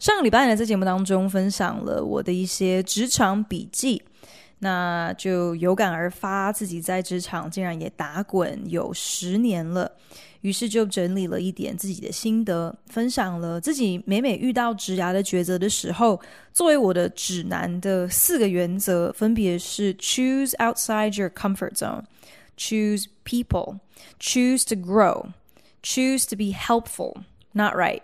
上个礼拜呢，在节目当中分享了我的一些职场笔记，那就有感而发，自己在职场竟然也打滚有十年了，于是就整理了一点自己的心得，分享了自己每每遇到职涯的抉择的时候，作为我的指南的四个原则，分别是：choose outside your comfort zone，choose people，choose to grow，choose to be helpful，not right。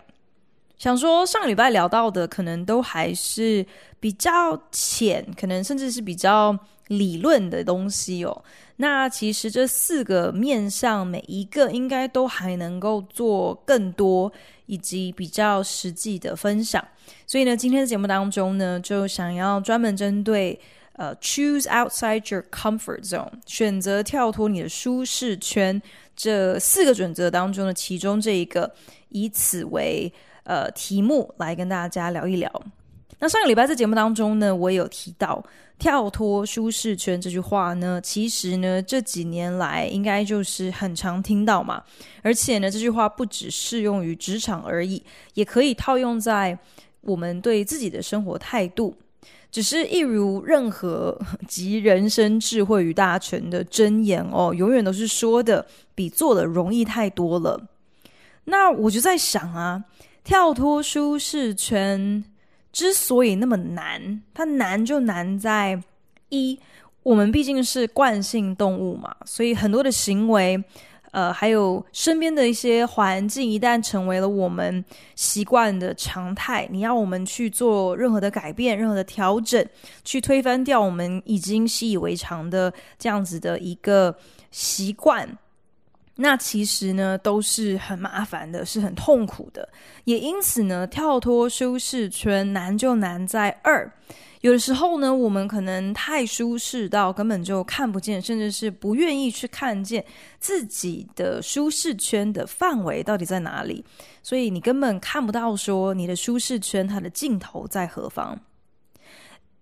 想说上个礼拜聊到的，可能都还是比较浅，可能甚至是比较理论的东西哦。那其实这四个面向，每一个应该都还能够做更多以及比较实际的分享。所以呢，今天的节目当中呢，就想要专门针对呃，choose outside your comfort zone，选择跳脱你的舒适圈这四个准则当中的其中这一个，以此为。呃，题目来跟大家聊一聊。那上个礼拜在节目当中呢，我有提到“跳脱舒适圈”这句话呢，其实呢这几年来应该就是很常听到嘛。而且呢，这句话不只适用于职场而已，也可以套用在我们对自己的生活态度。只是一如任何集人生智慧与大成的箴言哦，永远都是说的比做的容易太多了。那我就在想啊。跳脱舒适圈之所以那么难，它难就难在一，我们毕竟是惯性动物嘛，所以很多的行为，呃，还有身边的一些环境，一旦成为了我们习惯的常态，你要我们去做任何的改变、任何的调整，去推翻掉我们已经习以为常的这样子的一个习惯。那其实呢，都是很麻烦的，是很痛苦的。也因此呢，跳脱舒适圈难就难在二。有的时候呢，我们可能太舒适到根本就看不见，甚至是不愿意去看见自己的舒适圈的范围到底在哪里。所以你根本看不到说你的舒适圈它的尽头在何方。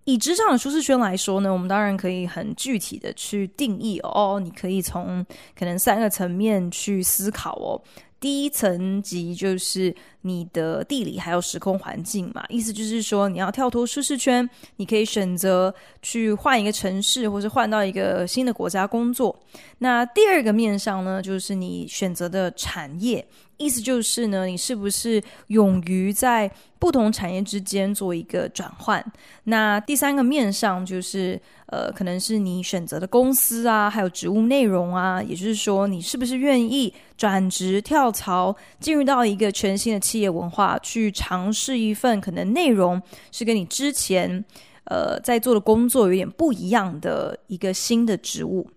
以职场的舒适圈来说呢，我们当然可以很具体的去定义哦。你可以从可能三个层面去思考哦。第一层级就是你的地理还有时空环境嘛，意思就是说你要跳脱舒适圈，你可以选择去换一个城市，或是换到一个新的国家工作。那第二个面上呢，就是你选择的产业。意思就是呢，你是不是勇于在不同产业之间做一个转换？那第三个面上就是，呃，可能是你选择的公司啊，还有职务内容啊，也就是说，你是不是愿意转职跳槽，进入到一个全新的企业文化，去尝试一份可能内容是跟你之前呃在做的工作有点不一样的一个新的职务。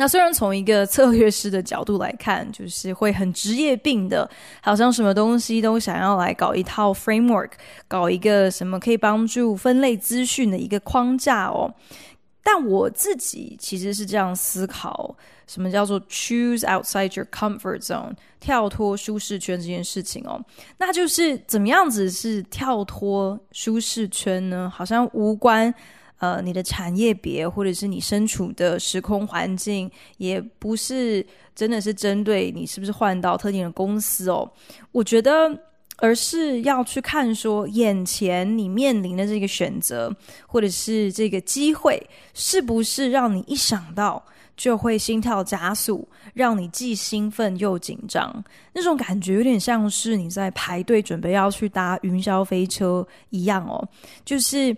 那虽然从一个策略师的角度来看，就是会很职业病的，好像什么东西都想要来搞一套 framework，搞一个什么可以帮助分类资讯的一个框架哦。但我自己其实是这样思考：什么叫做 choose outside your comfort zone，跳脱舒适圈这件事情哦？那就是怎么样子是跳脱舒适圈呢？好像无关。呃，你的产业别或者是你身处的时空环境，也不是真的是针对你是不是换到特定的公司哦。我觉得，而是要去看说，眼前你面临的这个选择，或者是这个机会，是不是让你一想到就会心跳加速，让你既兴奋又紧张。那种感觉有点像是你在排队准备要去搭云霄飞车一样哦，就是。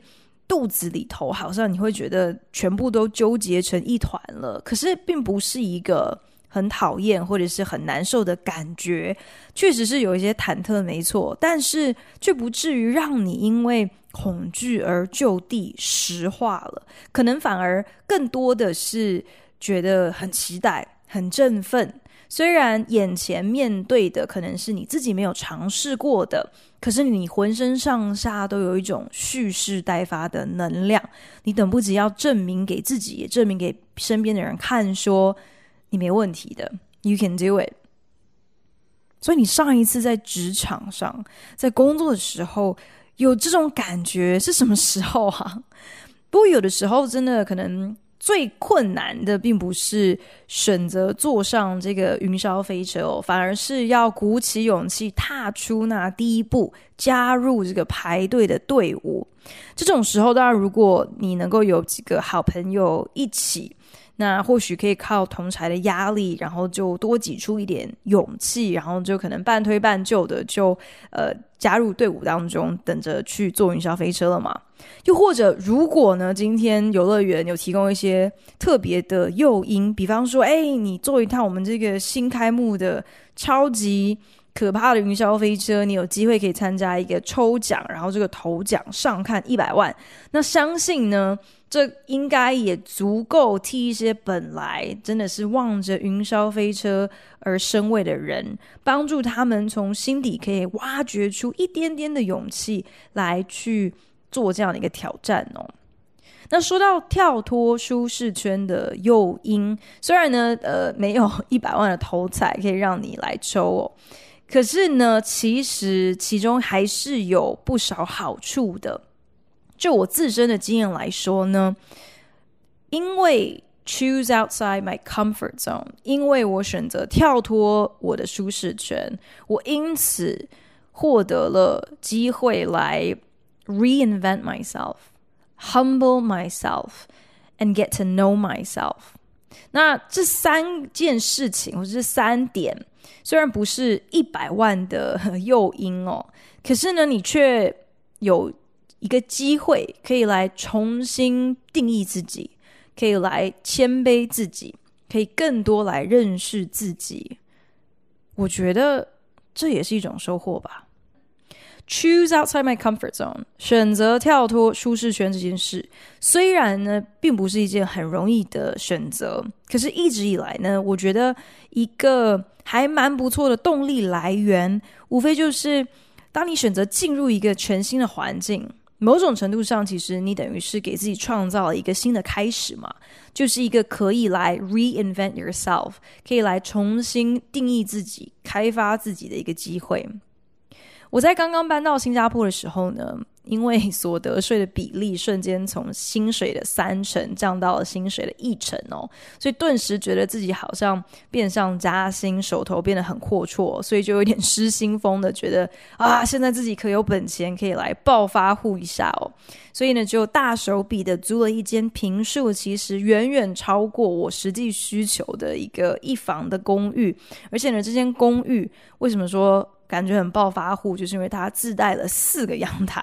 肚子里头好像你会觉得全部都纠结成一团了，可是并不是一个很讨厌或者是很难受的感觉，确实是有一些忐忑，没错，但是却不至于让你因为恐惧而就地石化了，可能反而更多的是觉得很期待、很振奋，虽然眼前面对的可能是你自己没有尝试过的，可是你浑身上下都有一种蓄势待发的能量，你等不及要证明给自己，也证明给身边的人看，说你没问题的，You can do it。所以你上一次在职场上，在工作的时候，有这种感觉是什么时候啊？不过有的时候真的可能。最困难的并不是选择坐上这个云霄飞车哦，反而是要鼓起勇气踏出那第一步，加入这个排队的队伍。这种时候，当然如果你能够有几个好朋友一起。那或许可以靠同侪的压力，然后就多挤出一点勇气，然后就可能半推半就的就呃加入队伍当中，等着去坐云霄飞车了嘛。又或者，如果呢今天游乐园有提供一些特别的诱因，比方说，哎，你坐一趟我们这个新开幕的超级可怕的云霄飞车，你有机会可以参加一个抽奖，然后这个头奖上看一百万，那相信呢。这应该也足够替一些本来真的是望着云霄飞车而生畏的人，帮助他们从心底可以挖掘出一点点的勇气来去做这样的一个挑战哦。那说到跳脱舒适圈的诱因，虽然呢，呃，没有 一百万的头彩可以让你来抽哦，可是呢，其实其中还是有不少好处的。就我自身的经验来说呢，因为 choose outside my comfort zone，因为我选择跳脱我的舒适圈，我因此获得了机会来 reinvent myself，humble myself，and get to know myself。那这三件事情或者这三点，虽然不是一百万的诱因哦，可是呢，你却有。一个机会可以来重新定义自己，可以来谦卑自己，可以更多来认识自己。我觉得这也是一种收获吧。Choose outside my comfort zone，选择跳脱舒适圈这件事，虽然呢并不是一件很容易的选择，可是一直以来呢，我觉得一个还蛮不错的动力来源，无非就是当你选择进入一个全新的环境。某种程度上，其实你等于是给自己创造了一个新的开始嘛，就是一个可以来 reinvent yourself，可以来重新定义自己、开发自己的一个机会。我在刚刚搬到新加坡的时候呢，因为所得税的比例瞬间从薪水的三成降到了薪水的一成哦，所以顿时觉得自己好像变相加薪，手头变得很阔绰，所以就有点失心疯的觉得啊，现在自己可有本钱可以来暴发户一下哦，所以呢就大手笔的租了一间平数其实远远超过我实际需求的一个一房的公寓，而且呢这间公寓为什么说感觉很暴发户，就是因为它自带了四个阳台。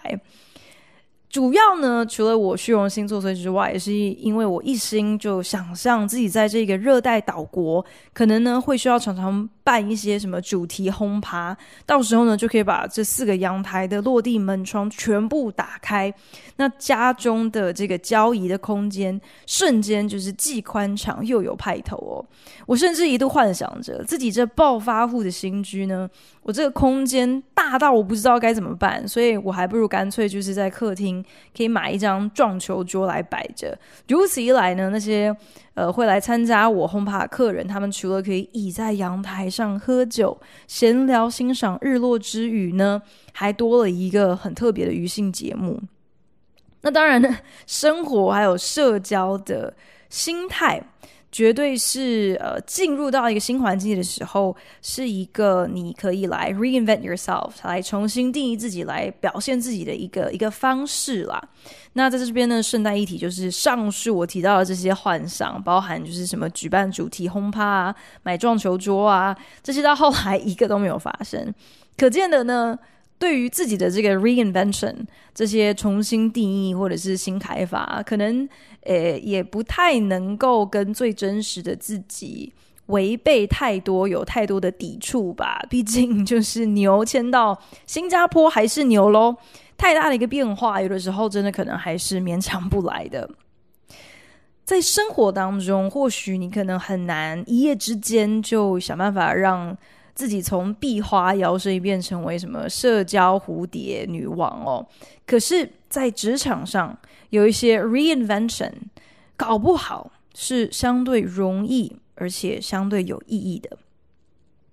主要呢，除了我虚荣心作祟之外，也是因为我一心就想象自己在这个热带岛国，可能呢会需要常常办一些什么主题轰趴，到时候呢就可以把这四个阳台的落地门窗全部打开，那家中的这个交谊的空间瞬间就是既宽敞又有派头哦。我甚至一度幻想着自己这暴发户的新居呢，我这个空间大到我不知道该怎么办，所以我还不如干脆就是在客厅。可以买一张撞球桌来摆着，如此一来呢，那些呃会来参加我轰趴的客人，他们除了可以倚在阳台上喝酒、闲聊、欣赏日落之余呢，还多了一个很特别的余兴节目。那当然呢，生活还有社交的心态。绝对是呃，进入到一个新环境的时候，是一个你可以来 reinvent yourself，来重新定义自己，来表现自己的一个一个方式啦。那在这边呢，顺带一提，就是上述我提到的这些幻想，包含就是什么举办主题轰趴啊、买撞球桌啊，这些到后来一个都没有发生。可见的呢。对于自己的这个 reinvention，这些重新定义或者是新开发，可能呃也不太能够跟最真实的自己违背太多，有太多的抵触吧。毕竟就是牛迁到新加坡还是牛喽，太大的一个变化，有的时候真的可能还是勉强不来的。在生活当中，或许你可能很难一夜之间就想办法让自己从壁花摇身一变成为什么社交蝴蝶女王哦。可是，在职场上有一些 reinvention，搞不好是相对容易而且相对有意义的。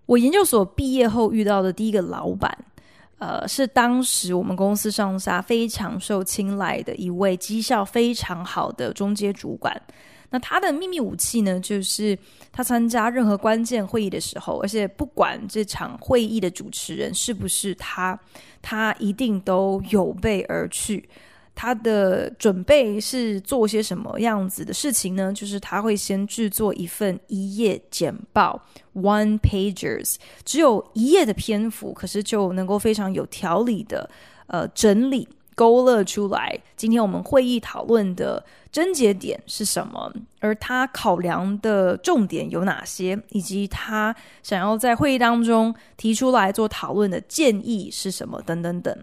我研究所毕业后遇到的第一个老板。呃，是当时我们公司上下非常受青睐的一位绩效非常好的中阶主管。那他的秘密武器呢，就是他参加任何关键会议的时候，而且不管这场会议的主持人是不是他，他一定都有备而去。他的准备是做些什么样子的事情呢？就是他会先制作一份一页简报 （one pages），只有一页的篇幅，可是就能够非常有条理的呃整理勾勒出来。今天我们会议讨论的症结点是什么？而他考量的重点有哪些？以及他想要在会议当中提出来做讨论的建议是什么？等等等。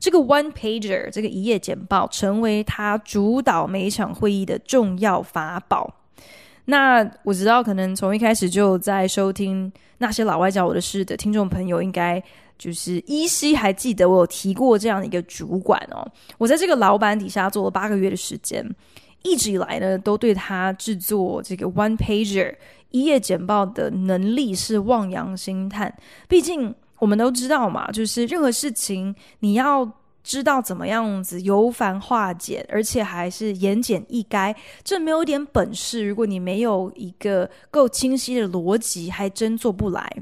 这个 one pager 这个一页简报成为他主导每一场会议的重要法宝。那我知道，可能从一开始就在收听那些老外教我的事的听众朋友，应该就是依稀还记得我有提过这样的一个主管哦。我在这个老板底下做了八个月的时间，一直以来呢，都对他制作这个 one pager 一页简报的能力是望洋兴叹。毕竟。我们都知道嘛，就是任何事情你要知道怎么样子由繁化简，而且还是言简意赅，这没有点本事，如果你没有一个够清晰的逻辑，还真做不来。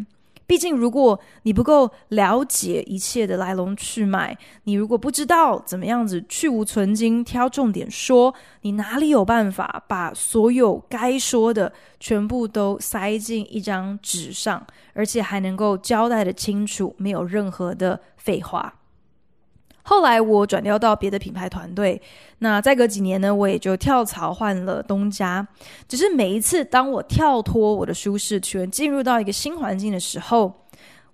毕竟，如果你不够了解一切的来龙去脉，你如果不知道怎么样子去无存菁、挑重点说，你哪里有办法把所有该说的全部都塞进一张纸上，而且还能够交代的清楚，没有任何的废话？后来我转调到别的品牌团队，那再隔几年呢，我也就跳槽换了东家。只是每一次当我跳脱我的舒适圈，进入到一个新环境的时候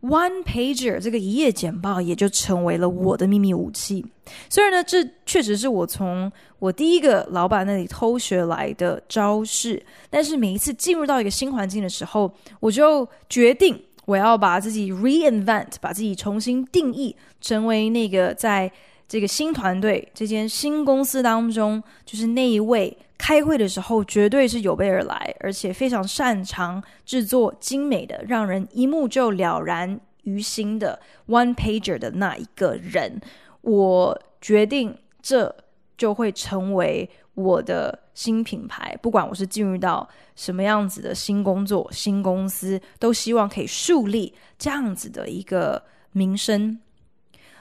，One Pager 这个一页简报也就成为了我的秘密武器。虽然呢，这确实是我从我第一个老板那里偷学来的招式，但是每一次进入到一个新环境的时候，我就决定。我要把自己 reinvent，把自己重新定义，成为那个在这个新团队、这间新公司当中，就是那一位开会的时候绝对是有备而来，而且非常擅长制作精美的、让人一目就了然于心的 one pager 的那一个人。我决定这就会成为我的新品牌，不管我是进入到什么样子的新工作、新公司，都希望可以树立这样子的一个名声。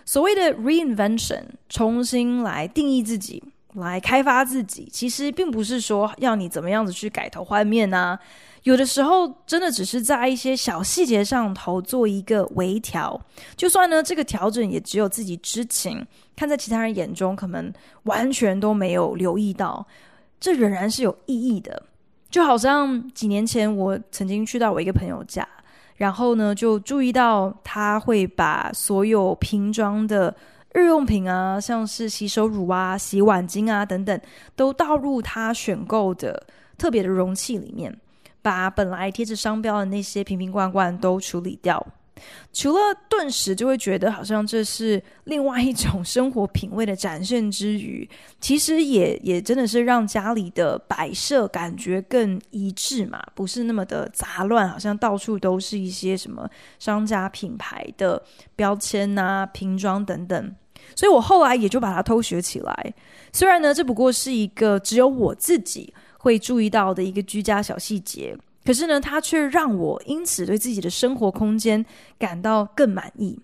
所谓的 reinvention，重新来定义自己，来开发自己，其实并不是说要你怎么样子去改头换面啊。有的时候，真的只是在一些小细节上头做一个微调，就算呢，这个调整也只有自己知情，看在其他人眼中，可能完全都没有留意到，这仍然是有意义的。就好像几年前，我曾经去到我一个朋友家，然后呢，就注意到他会把所有瓶装的日用品啊，像是洗手乳啊、洗碗精啊等等，都倒入他选购的特别的容器里面。把本来贴着商标的那些瓶瓶罐罐都处理掉，除了顿时就会觉得好像这是另外一种生活品味的展现之余，其实也也真的是让家里的摆设感觉更一致嘛，不是那么的杂乱，好像到处都是一些什么商家品牌的标签啊、瓶装等等。所以我后来也就把它偷学起来。虽然呢，这不过是一个只有我自己。会注意到的一个居家小细节，可是呢，它却让我因此对自己的生活空间感到更满意。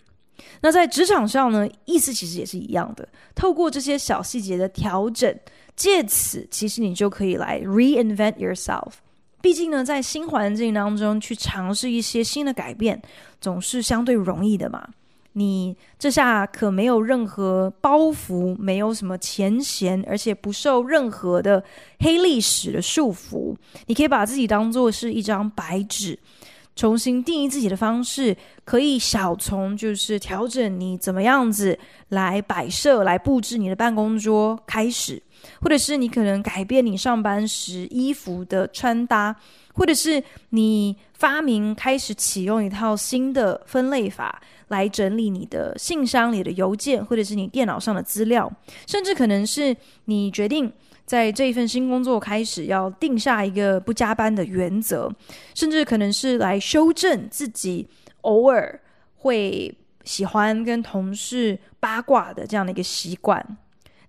那在职场上呢，意思其实也是一样的。透过这些小细节的调整，借此其实你就可以来 reinvent yourself。毕竟呢，在新环境当中去尝试一些新的改变，总是相对容易的嘛。你这下可没有任何包袱，没有什么前嫌，而且不受任何的黑历史的束缚。你可以把自己当做是一张白纸，重新定义自己的方式，可以小从就是调整你怎么样子来摆设、来布置你的办公桌开始，或者是你可能改变你上班时衣服的穿搭，或者是你发明开始启用一套新的分类法来整理你的信箱里的邮件，或者是你电脑上的资料，甚至可能是你决定。在这一份新工作开始，要定下一个不加班的原则，甚至可能是来修正自己偶尔会喜欢跟同事八卦的这样的一个习惯。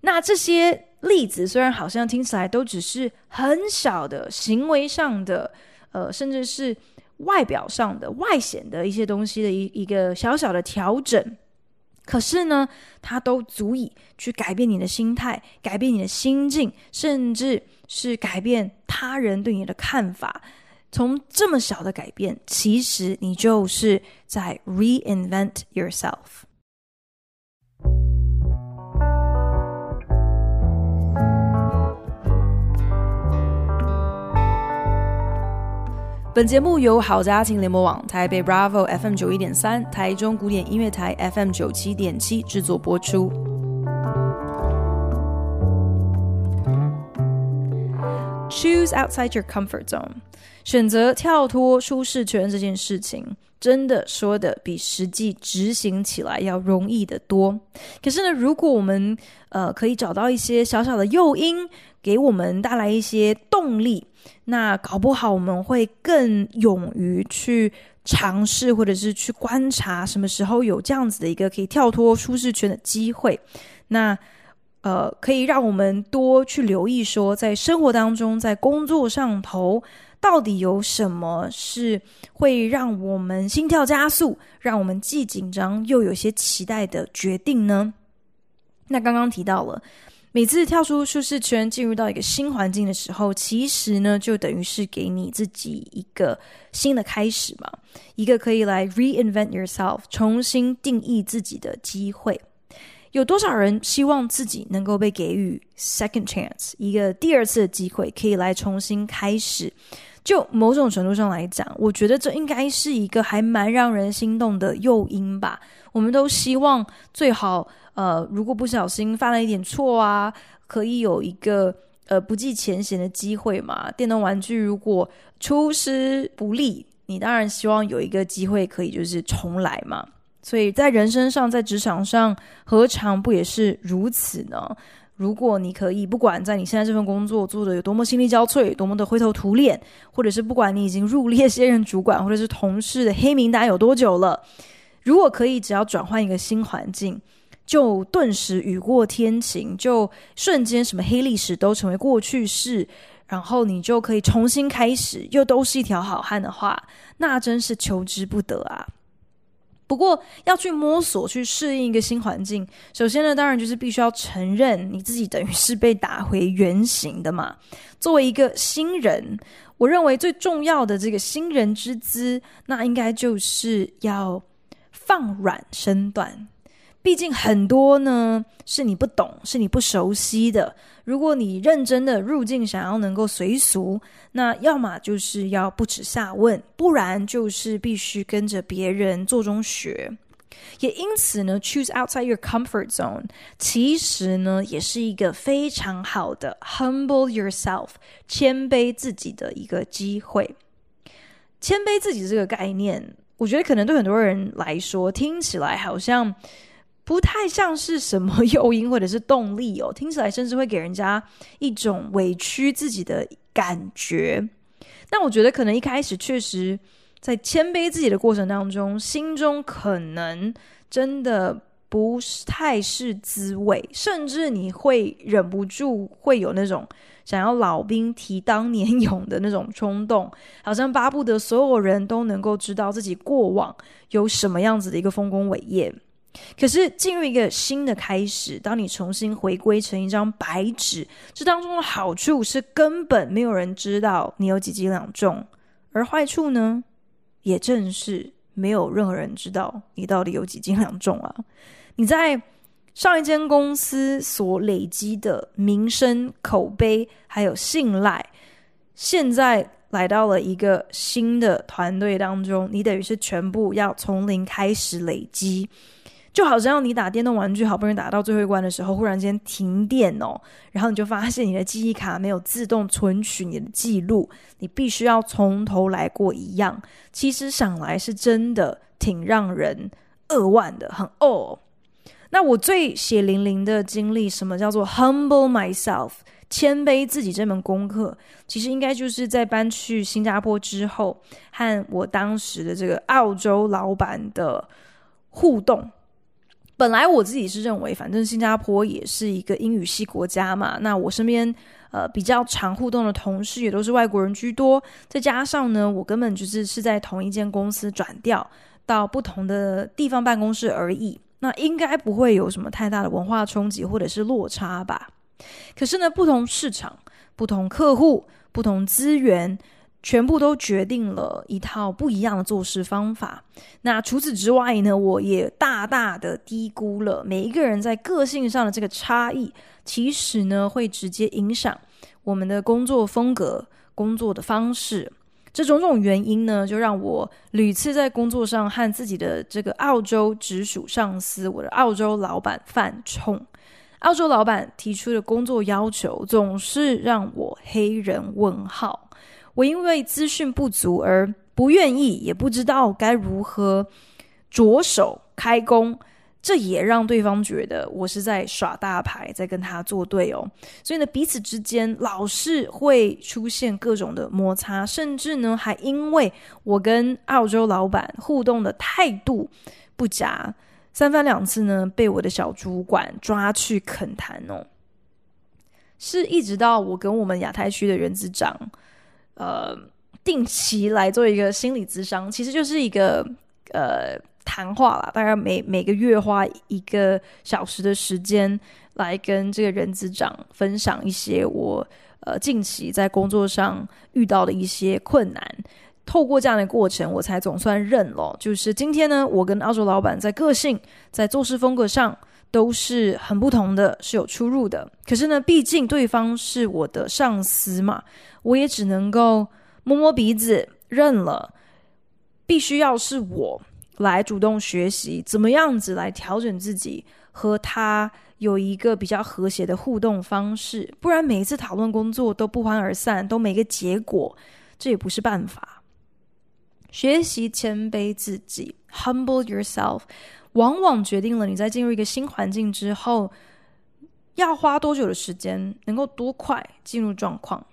那这些例子虽然好像听起来都只是很小的行为上的，呃，甚至是外表上的外显的一些东西的一一个小小的调整。可是呢，它都足以去改变你的心态，改变你的心境，甚至是改变他人对你的看法。从这么小的改变，其实你就是在 reinvent yourself。本节目由好家庭联盟网、台北 Bravo FM 九一点三、台中古典音乐台 FM 九七点七制作播出。Choose outside your comfort zone，选择跳脱舒适圈这件事情，真的说的比实际执行起来要容易得多。可是呢，如果我们呃可以找到一些小小的诱因，给我们带来一些动力。那搞不好我们会更勇于去尝试，或者是去观察什么时候有这样子的一个可以跳脱舒适圈的机会。那呃，可以让我们多去留意说，在生活当中，在工作上头，到底有什么是会让我们心跳加速，让我们既紧张又有些期待的决定呢？那刚刚提到了。每次跳出舒适圈，进入到一个新环境的时候，其实呢，就等于是给你自己一个新的开始嘛，一个可以来 reinvent yourself，重新定义自己的机会。有多少人希望自己能够被给予 second chance，一个第二次的机会，可以来重新开始？就某种程度上来讲，我觉得这应该是一个还蛮让人心动的诱因吧。我们都希望最好。呃，如果不小心犯了一点错啊，可以有一个呃不计前嫌的机会嘛。电动玩具如果出师不利，你当然希望有一个机会可以就是重来嘛。所以在人生上，在职场上，何尝不也是如此呢？如果你可以，不管在你现在这份工作做得有多么心力交瘁，多么的灰头土脸，或者是不管你已经入列卸任主管，或者是同事的黑名单有多久了，如果可以，只要转换一个新环境。就顿时雨过天晴，就瞬间什么黑历史都成为过去式，然后你就可以重新开始，又都是一条好汉的话，那真是求之不得啊！不过要去摸索、去适应一个新环境，首先呢，当然就是必须要承认你自己等于是被打回原形的嘛。作为一个新人，我认为最重要的这个新人之姿，那应该就是要放软身段。毕竟很多呢是你不懂，是你不熟悉的。如果你认真的入境，想要能够随俗，那要么就是要不耻下问，不然就是必须跟着别人做中学。也因此呢，choose outside your comfort zone，其实呢也是一个非常好的 humble yourself，谦卑自己的一个机会。谦卑自己这个概念，我觉得可能对很多人来说，听起来好像。不太像是什么 诱因或者是动力哦，听起来甚至会给人家一种委屈自己的感觉。但我觉得可能一开始确实在谦卑自己的过程当中，心中可能真的不太是滋味，甚至你会忍不住会有那种想要老兵提当年勇的那种冲动，好像巴不得所有人都能够知道自己过往有什么样子的一个丰功伟业。可是进入一个新的开始，当你重新回归成一张白纸，这当中的好处是根本没有人知道你有几斤两重，而坏处呢，也正是没有任何人知道你到底有几斤两重啊！你在上一间公司所累积的名声、口碑还有信赖，现在来到了一个新的团队当中，你等于是全部要从零开始累积。就好像你打电动玩具，好不容易打到最后一关的时候，忽然间停电哦，然后你就发现你的记忆卡没有自动存取你的记录，你必须要从头来过一样。其实想来是真的挺让人扼腕的，很哦。那我最血淋淋的经历，什么叫做 humble myself，谦卑自己这门功课，其实应该就是在搬去新加坡之后，和我当时的这个澳洲老板的互动。本来我自己是认为，反正新加坡也是一个英语系国家嘛，那我身边呃比较常互动的同事也都是外国人居多，再加上呢，我根本就是是在同一间公司转调到不同的地方办公室而已，那应该不会有什么太大的文化冲击或者是落差吧。可是呢，不同市场、不同客户、不同资源。全部都决定了一套不一样的做事方法。那除此之外呢，我也大大的低估了每一个人在个性上的这个差异，其实呢会直接影响我们的工作风格、工作的方式。这种种原因呢，就让我屡次在工作上和自己的这个澳洲直属上司，我的澳洲老板犯冲。澳洲老板提出的工作要求，总是让我黑人问号。我因为资讯不足而不愿意，也不知道该如何着手开工，这也让对方觉得我是在耍大牌，在跟他作对哦。所以呢，彼此之间老是会出现各种的摩擦，甚至呢，还因为我跟澳洲老板互动的态度不佳，三番两次呢，被我的小主管抓去恳谈哦。是一直到我跟我们亚太区的人资长。呃，定期来做一个心理咨商，其实就是一个呃谈话啦。大概每每个月花一个小时的时间来跟这个人资长分享一些我呃近期在工作上遇到的一些困难。透过这样的过程，我才总算认了，就是今天呢，我跟澳洲老板在个性、在做事风格上都是很不同的，是有出入的。可是呢，毕竟对方是我的上司嘛。我也只能够摸摸鼻子认了，必须要是我来主动学习怎么样子来调整自己，和他有一个比较和谐的互动方式，不然每一次讨论工作都不欢而散，都没个结果，这也不是办法。学习谦卑自己，humble yourself，往往决定了你在进入一个新环境之后，要花多久的时间，能够多快进入状况。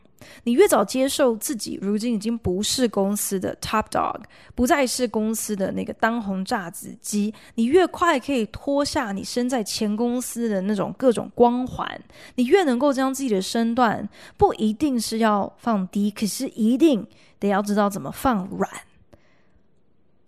你越早接受自己，如今已经不是公司的 top dog，不再是公司的那个当红炸子鸡，你越快可以脱下你身在前公司的那种各种光环，你越能够将自己的身段不一定是要放低，可是一定得要知道怎么放软，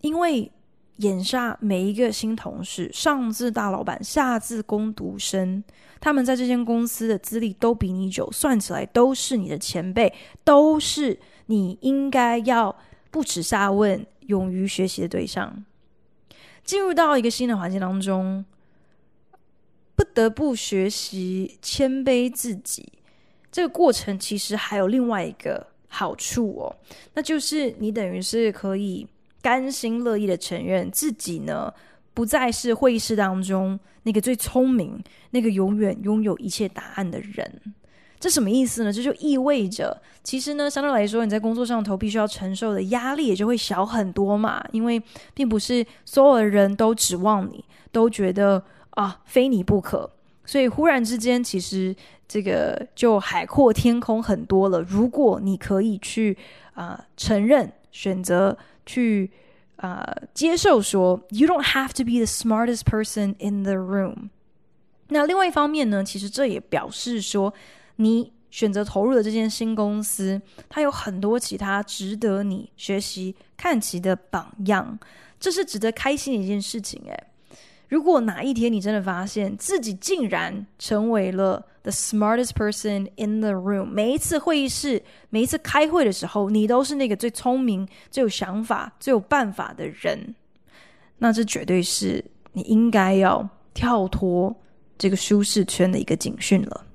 因为。眼下每一个新同事，上至大老板，下至工读生，他们在这间公司的资历都比你久，算起来都是你的前辈，都是你应该要不耻下问、勇于学习的对象。进入到一个新的环境当中，不得不学习谦卑自己。这个过程其实还有另外一个好处哦，那就是你等于是可以。甘心乐意的承认自己呢，不再是会议室当中那个最聪明、那个永远拥有一切答案的人。这什么意思呢？这就意味着，其实呢，相对来说，你在工作上头必须要承受的压力也就会小很多嘛。因为并不是所有的人都指望你，都觉得啊，非你不可。所以忽然之间，其实这个就海阔天空很多了。如果你可以去啊、承认、选择。去、呃，接受说，You don't have to be the smartest person in the room。那另外一方面呢，其实这也表示说，你选择投入的这间新公司，它有很多其他值得你学习、看齐的榜样，这是值得开心的一件事情。诶，如果哪一天你真的发现自己竟然成为了 the smartest person in the room，每一次会议室、每一次开会的时候，你都是那个最聪明、最有想法、最有办法的人，那这绝对是你应该要跳脱这个舒适圈的一个警讯了。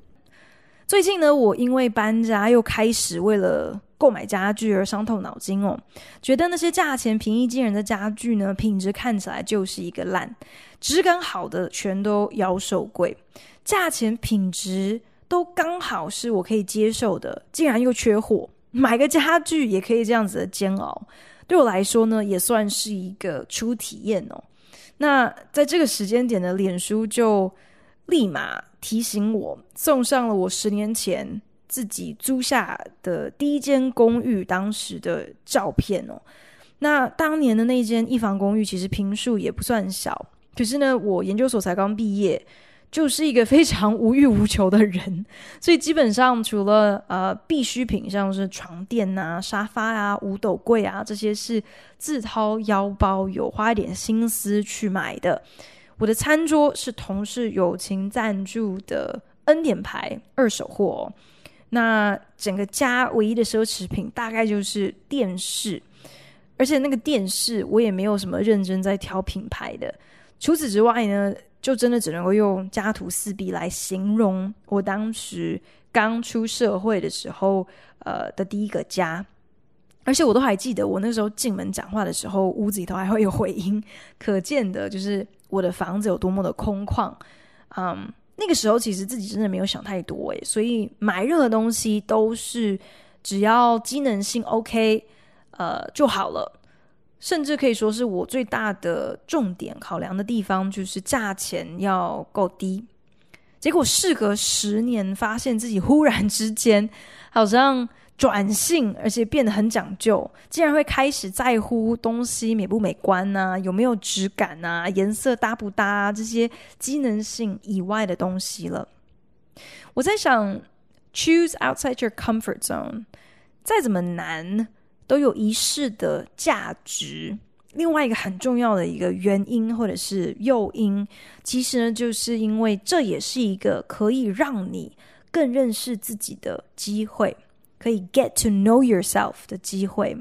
最近呢，我因为搬家又开始为了购买家具而伤透脑筋哦，觉得那些价钱平易近人的家具呢，品质看起来就是一个烂，质感好的全都妖兽贵，价钱品质都刚好是我可以接受的，竟然又缺货，买个家具也可以这样子的煎熬，对我来说呢，也算是一个初体验哦。那在这个时间点的脸书就立马提醒我，送上了我十年前自己租下的第一间公寓当时的照片哦。那当年的那间一房公寓其实坪数也不算小，可是呢，我研究所才刚毕业。就是一个非常无欲无求的人，所以基本上除了呃必需品，像是床垫啊、沙发啊、五斗柜啊这些是自掏腰包有花一点心思去买的。我的餐桌是同事友情赞助的恩典牌二手货哦。那整个家唯一的奢侈品大概就是电视，而且那个电视我也没有什么认真在挑品牌的。除此之外呢，就真的只能够用家徒四壁来形容我当时刚出社会的时候，呃的第一个家，而且我都还记得我那时候进门讲话的时候，屋子里头还会有回音，可见的就是我的房子有多么的空旷。嗯，那个时候其实自己真的没有想太多诶，所以买任何东西都是只要机能性 OK，呃就好了。甚至可以说是我最大的重点考量的地方，就是价钱要够低。结果事隔十年，发现自己忽然之间好像转性，而且变得很讲究，竟然会开始在乎东西美不美观啊，有没有质感啊，颜色搭不搭啊，这些机能性以外的东西了。我在想，choose outside your comfort zone，再怎么难。都有仪式的价值。另外一个很重要的一个原因或者是诱因，其实呢，就是因为这也是一个可以让你更认识自己的机会，可以 get to know yourself 的机会。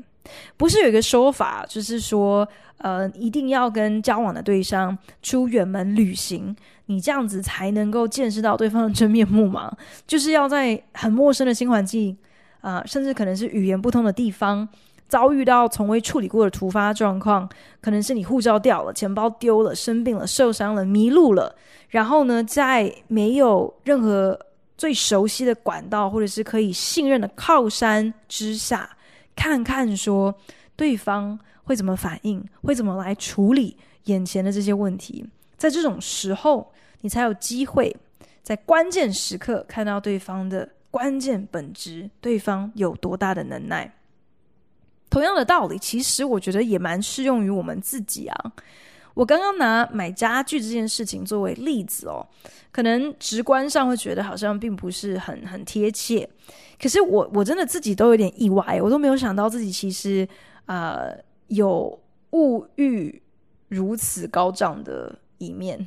不是有一个说法，就是说，呃，一定要跟交往的对象出远门旅行，你这样子才能够见识到对方的真面目吗？就是要在很陌生的新环境。啊、甚至可能是语言不通的地方，遭遇到从未处理过的突发状况，可能是你护照掉了、钱包丢了、生病了、受伤了、迷路了，然后呢，在没有任何最熟悉的管道或者是可以信任的靠山之下，看看说对方会怎么反应，会怎么来处理眼前的这些问题，在这种时候，你才有机会在关键时刻看到对方的。关键本质，对方有多大的能耐？同样的道理，其实我觉得也蛮适用于我们自己啊。我刚刚拿买家具这件事情作为例子哦，可能直观上会觉得好像并不是很很贴切，可是我我真的自己都有点意外，我都没有想到自己其实呃有物欲如此高涨的。一面，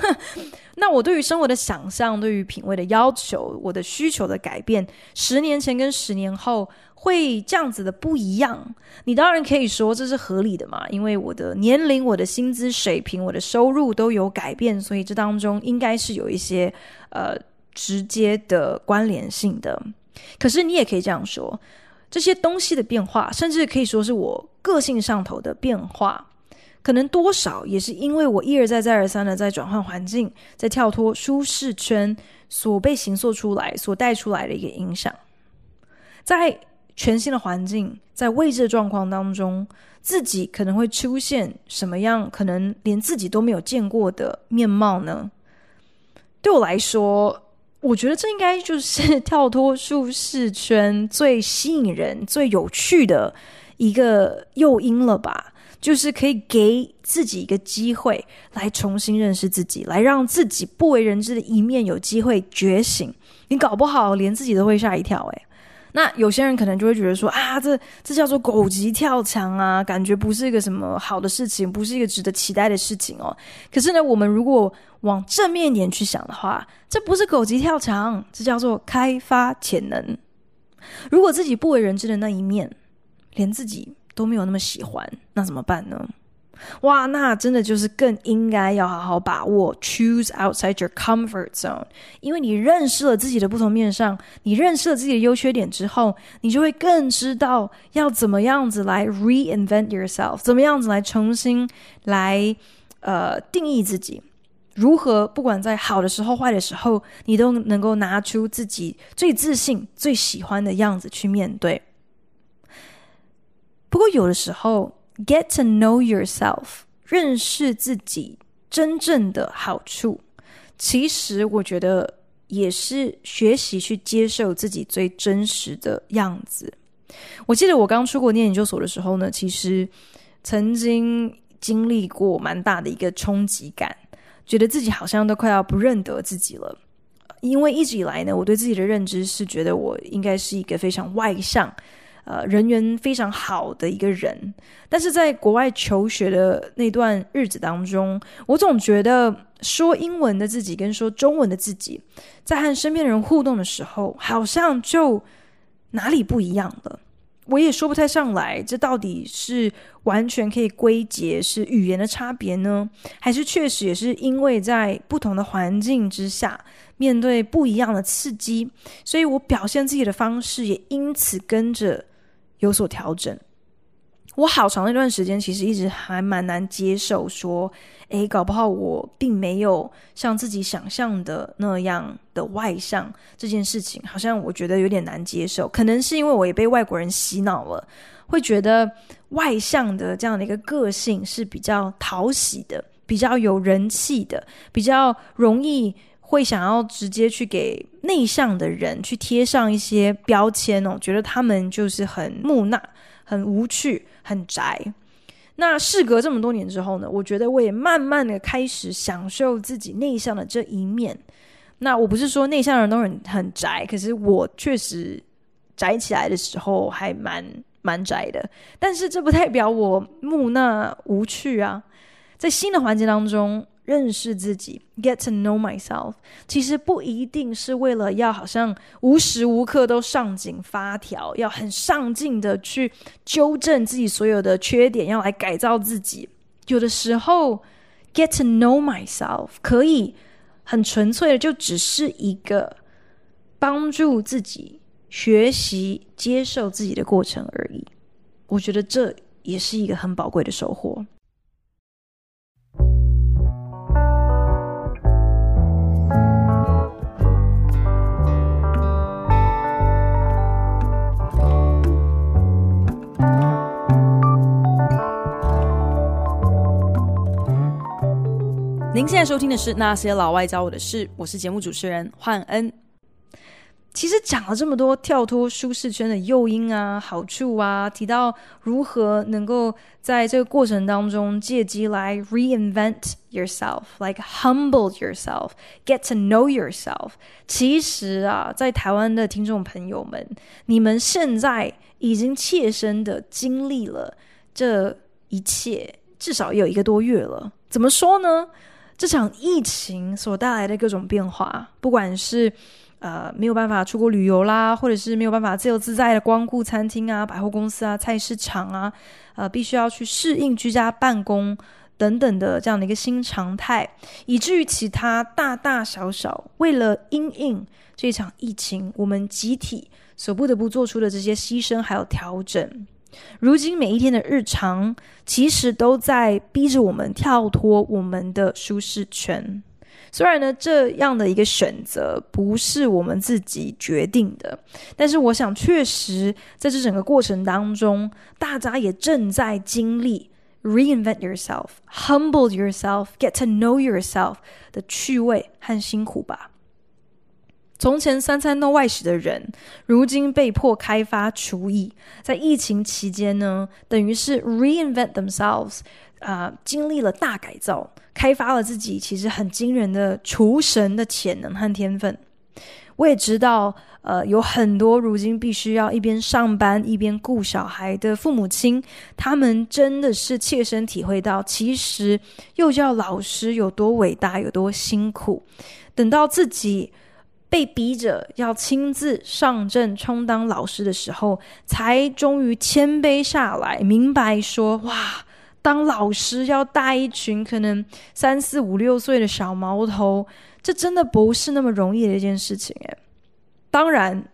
那我对于生活的想象，对于品味的要求，我的需求的改变，十年前跟十年后会这样子的不一样。你当然可以说这是合理的嘛，因为我的年龄、我的薪资水平、我的收入都有改变，所以这当中应该是有一些呃直接的关联性的。可是你也可以这样说，这些东西的变化，甚至可以说是我个性上头的变化。可能多少也是因为我一而再、再而三的在转换环境，在跳脱舒适圈所被形塑出来、所带出来的一个影响，在全新的环境、在未知的状况当中，自己可能会出现什么样？可能连自己都没有见过的面貌呢？对我来说，我觉得这应该就是跳脱舒适圈最吸引人、最有趣的一个诱因了吧。就是可以给自己一个机会，来重新认识自己，来让自己不为人知的一面有机会觉醒。你搞不好连自己都会吓一跳，诶。那有些人可能就会觉得说啊，这这叫做狗急跳墙啊，感觉不是一个什么好的事情，不是一个值得期待的事情哦。可是呢，我们如果往正面一点去想的话，这不是狗急跳墙，这叫做开发潜能。如果自己不为人知的那一面，连自己。都没有那么喜欢，那怎么办呢？哇，那真的就是更应该要好好把握，choose outside your comfort zone。因为你认识了自己的不同面上，你认识了自己的优缺点之后，你就会更知道要怎么样子来 reinvent yourself，怎么样子来重新来呃定义自己，如何不管在好的时候、坏的时候，你都能够拿出自己最自信、最喜欢的样子去面对。不过有的时候，Get to know yourself，认识自己真正的好处，其实我觉得也是学习去接受自己最真实的样子。我记得我刚出国念研究所的时候呢，其实曾经经历过蛮大的一个冲击感，觉得自己好像都快要不认得自己了。因为一直以来呢，我对自己的认知是觉得我应该是一个非常外向。呃，人缘非常好的一个人，但是在国外求学的那段日子当中，我总觉得说英文的自己跟说中文的自己，在和身边的人互动的时候，好像就哪里不一样了。我也说不太上来，这到底是完全可以归结是语言的差别呢，还是确实也是因为在不同的环境之下，面对不一样的刺激，所以我表现自己的方式也因此跟着。有所调整，我好长一段时间其实一直还蛮难接受，说，诶，搞不好我并没有像自己想象的那样的外向这件事情，好像我觉得有点难接受。可能是因为我也被外国人洗脑了，会觉得外向的这样的一个个性是比较讨喜的，比较有人气的，比较容易。会想要直接去给内向的人去贴上一些标签哦，觉得他们就是很木讷、很无趣、很宅。那事隔这么多年之后呢，我觉得我也慢慢的开始享受自己内向的这一面。那我不是说内向的人都很很宅，可是我确实宅起来的时候还蛮蛮宅的。但是这不代表我木讷无趣啊，在新的环境当中。认识自己，get to know myself，其实不一定是为了要好像无时无刻都上紧发条，要很上进的去纠正自己所有的缺点，要来改造自己。有的时候，get to know myself 可以很纯粹的，就只是一个帮助自己学习、接受自己的过程而已。我觉得这也是一个很宝贵的收获。您现在收听的是《那些老外教我的事》，我是节目主持人焕恩。其实讲了这么多跳脱舒适圈的诱因啊、好处啊，提到如何能够在这个过程当中借机来 reinvent yourself，like humble yourself，get to know yourself。其实啊，在台湾的听众朋友们，你们现在已经切身的经历了这一切，至少有一个多月了。怎么说呢？这场疫情所带来的各种变化，不管是呃没有办法出国旅游啦，或者是没有办法自由自在的光顾餐厅啊、百货公司啊、菜市场啊，呃，必须要去适应居家办公等等的这样的一个新常态，以至于其他大大小小为了因应这场疫情，我们集体所不得不做出的这些牺牲还有调整。如今每一天的日常，其实都在逼着我们跳脱我们的舒适圈。虽然呢，这样的一个选择不是我们自己决定的，但是我想，确实在这整个过程当中，大家也正在经历 reinvent yourself, humble yourself, get to know yourself 的趣味和辛苦吧。从前三餐都外食的人，如今被迫开发厨艺。在疫情期间呢，等于是 reinvent themselves，啊、呃，经历了大改造，开发了自己其实很惊人的厨神的潜能和天分。我也知道，呃，有很多如今必须要一边上班一边顾小孩的父母亲，他们真的是切身体会到，其实幼教老师有多伟大，有多辛苦。等到自己。被逼着要亲自上阵充当老师的时候，才终于谦卑下来，明白说：哇，当老师要带一群可能三四五六岁的小毛头，这真的不是那么容易的一件事情诶。当然，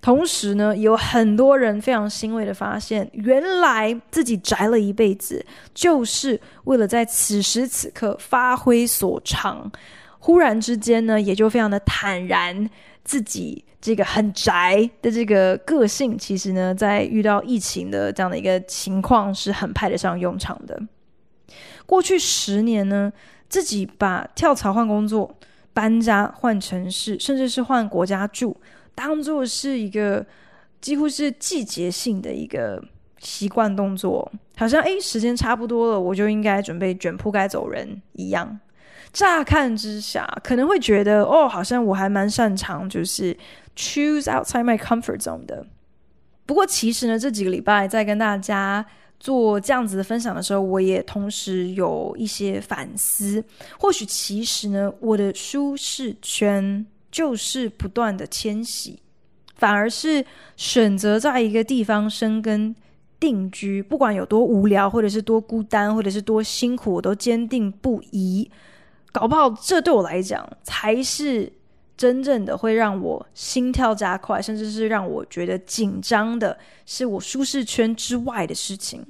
同时呢，有很多人非常欣慰的发现，原来自己宅了一辈子，就是为了在此时此刻发挥所长。忽然之间呢，也就非常的坦然，自己这个很宅的这个个性，其实呢，在遇到疫情的这样的一个情况，是很派得上用场的。过去十年呢，自己把跳槽换工作、搬家换城市，甚至是换国家住，当做是一个几乎是季节性的一个习惯动作，好像诶，时间差不多了，我就应该准备卷铺盖走人一样。乍看之下，可能会觉得哦，好像我还蛮擅长，就是 choose outside my comfort zone 的。不过其实呢，这几个礼拜在跟大家做这样子的分享的时候，我也同时有一些反思。或许其实呢，我的舒适圈就是不断的迁徙，反而是选择在一个地方生根定居，不管有多无聊，或者是多孤单，或者是多辛苦，我都坚定不移。搞不好，这对我来讲才是真正的会让我心跳加快，甚至是让我觉得紧张的，是我舒适圈之外的事情。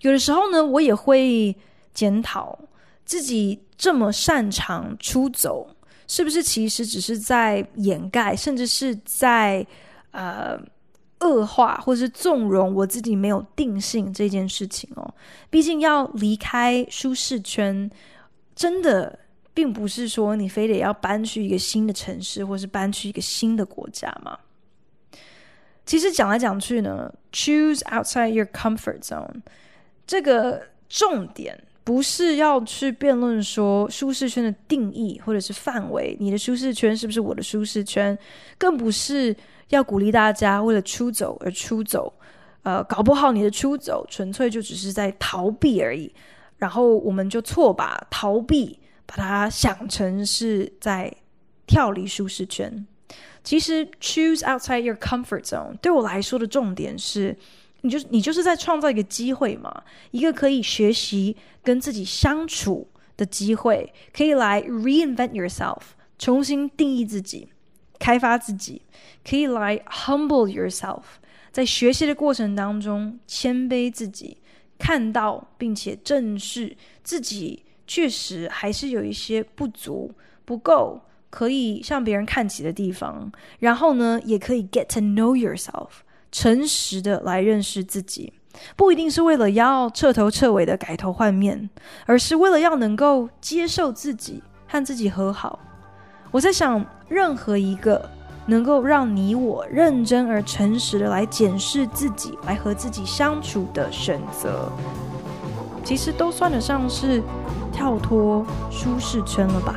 有的时候呢，我也会检讨自己这么擅长出走，是不是其实只是在掩盖，甚至是在呃恶化，或是纵容我自己没有定性这件事情哦。毕竟要离开舒适圈。真的并不是说你非得要搬去一个新的城市，或是搬去一个新的国家吗。其实讲来讲去呢，choose outside your comfort zone，这个重点不是要去辩论说舒适圈的定义或者是范围，你的舒适圈是不是我的舒适圈，更不是要鼓励大家为了出走而出走。呃，搞不好你的出走纯粹就只是在逃避而已。然后我们就错把逃避，把它想成是在跳离舒适圈。其实，choose outside your comfort zone 对我来说的重点是，你就你就是在创造一个机会嘛，一个可以学习跟自己相处的机会，可以来 reinvent yourself，重新定义自己，开发自己，可以来 humble yourself，在学习的过程当中谦卑自己。看到并且正视自己确实还是有一些不足、不够可以向别人看齐的地方，然后呢，也可以 get to know yourself，诚实的来认识自己，不一定是为了要彻头彻尾的改头换面，而是为了要能够接受自己和自己和好。我在想，任何一个。能够让你我认真而诚实的来检视自己，来和自己相处的选择，其实都算得上是跳脱舒适圈了吧？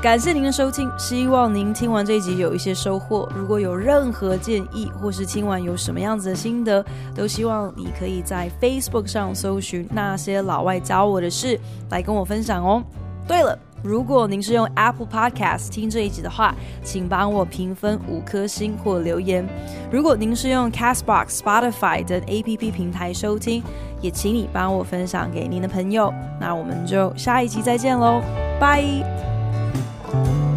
感谢您的收听，希望您听完这一集有一些收获。如果有任何建议，或是听完有什么样子的心得，都希望你可以在 Facebook 上搜寻那些老外教我的事，来跟我分享哦。对了。如果您是用 Apple Podcast 听这一集的话，请帮我评分五颗星或留言。如果您是用 Castbox、Spotify 等 APP 平台收听，也请你帮我分享给您的朋友。那我们就下一集再见喽，拜。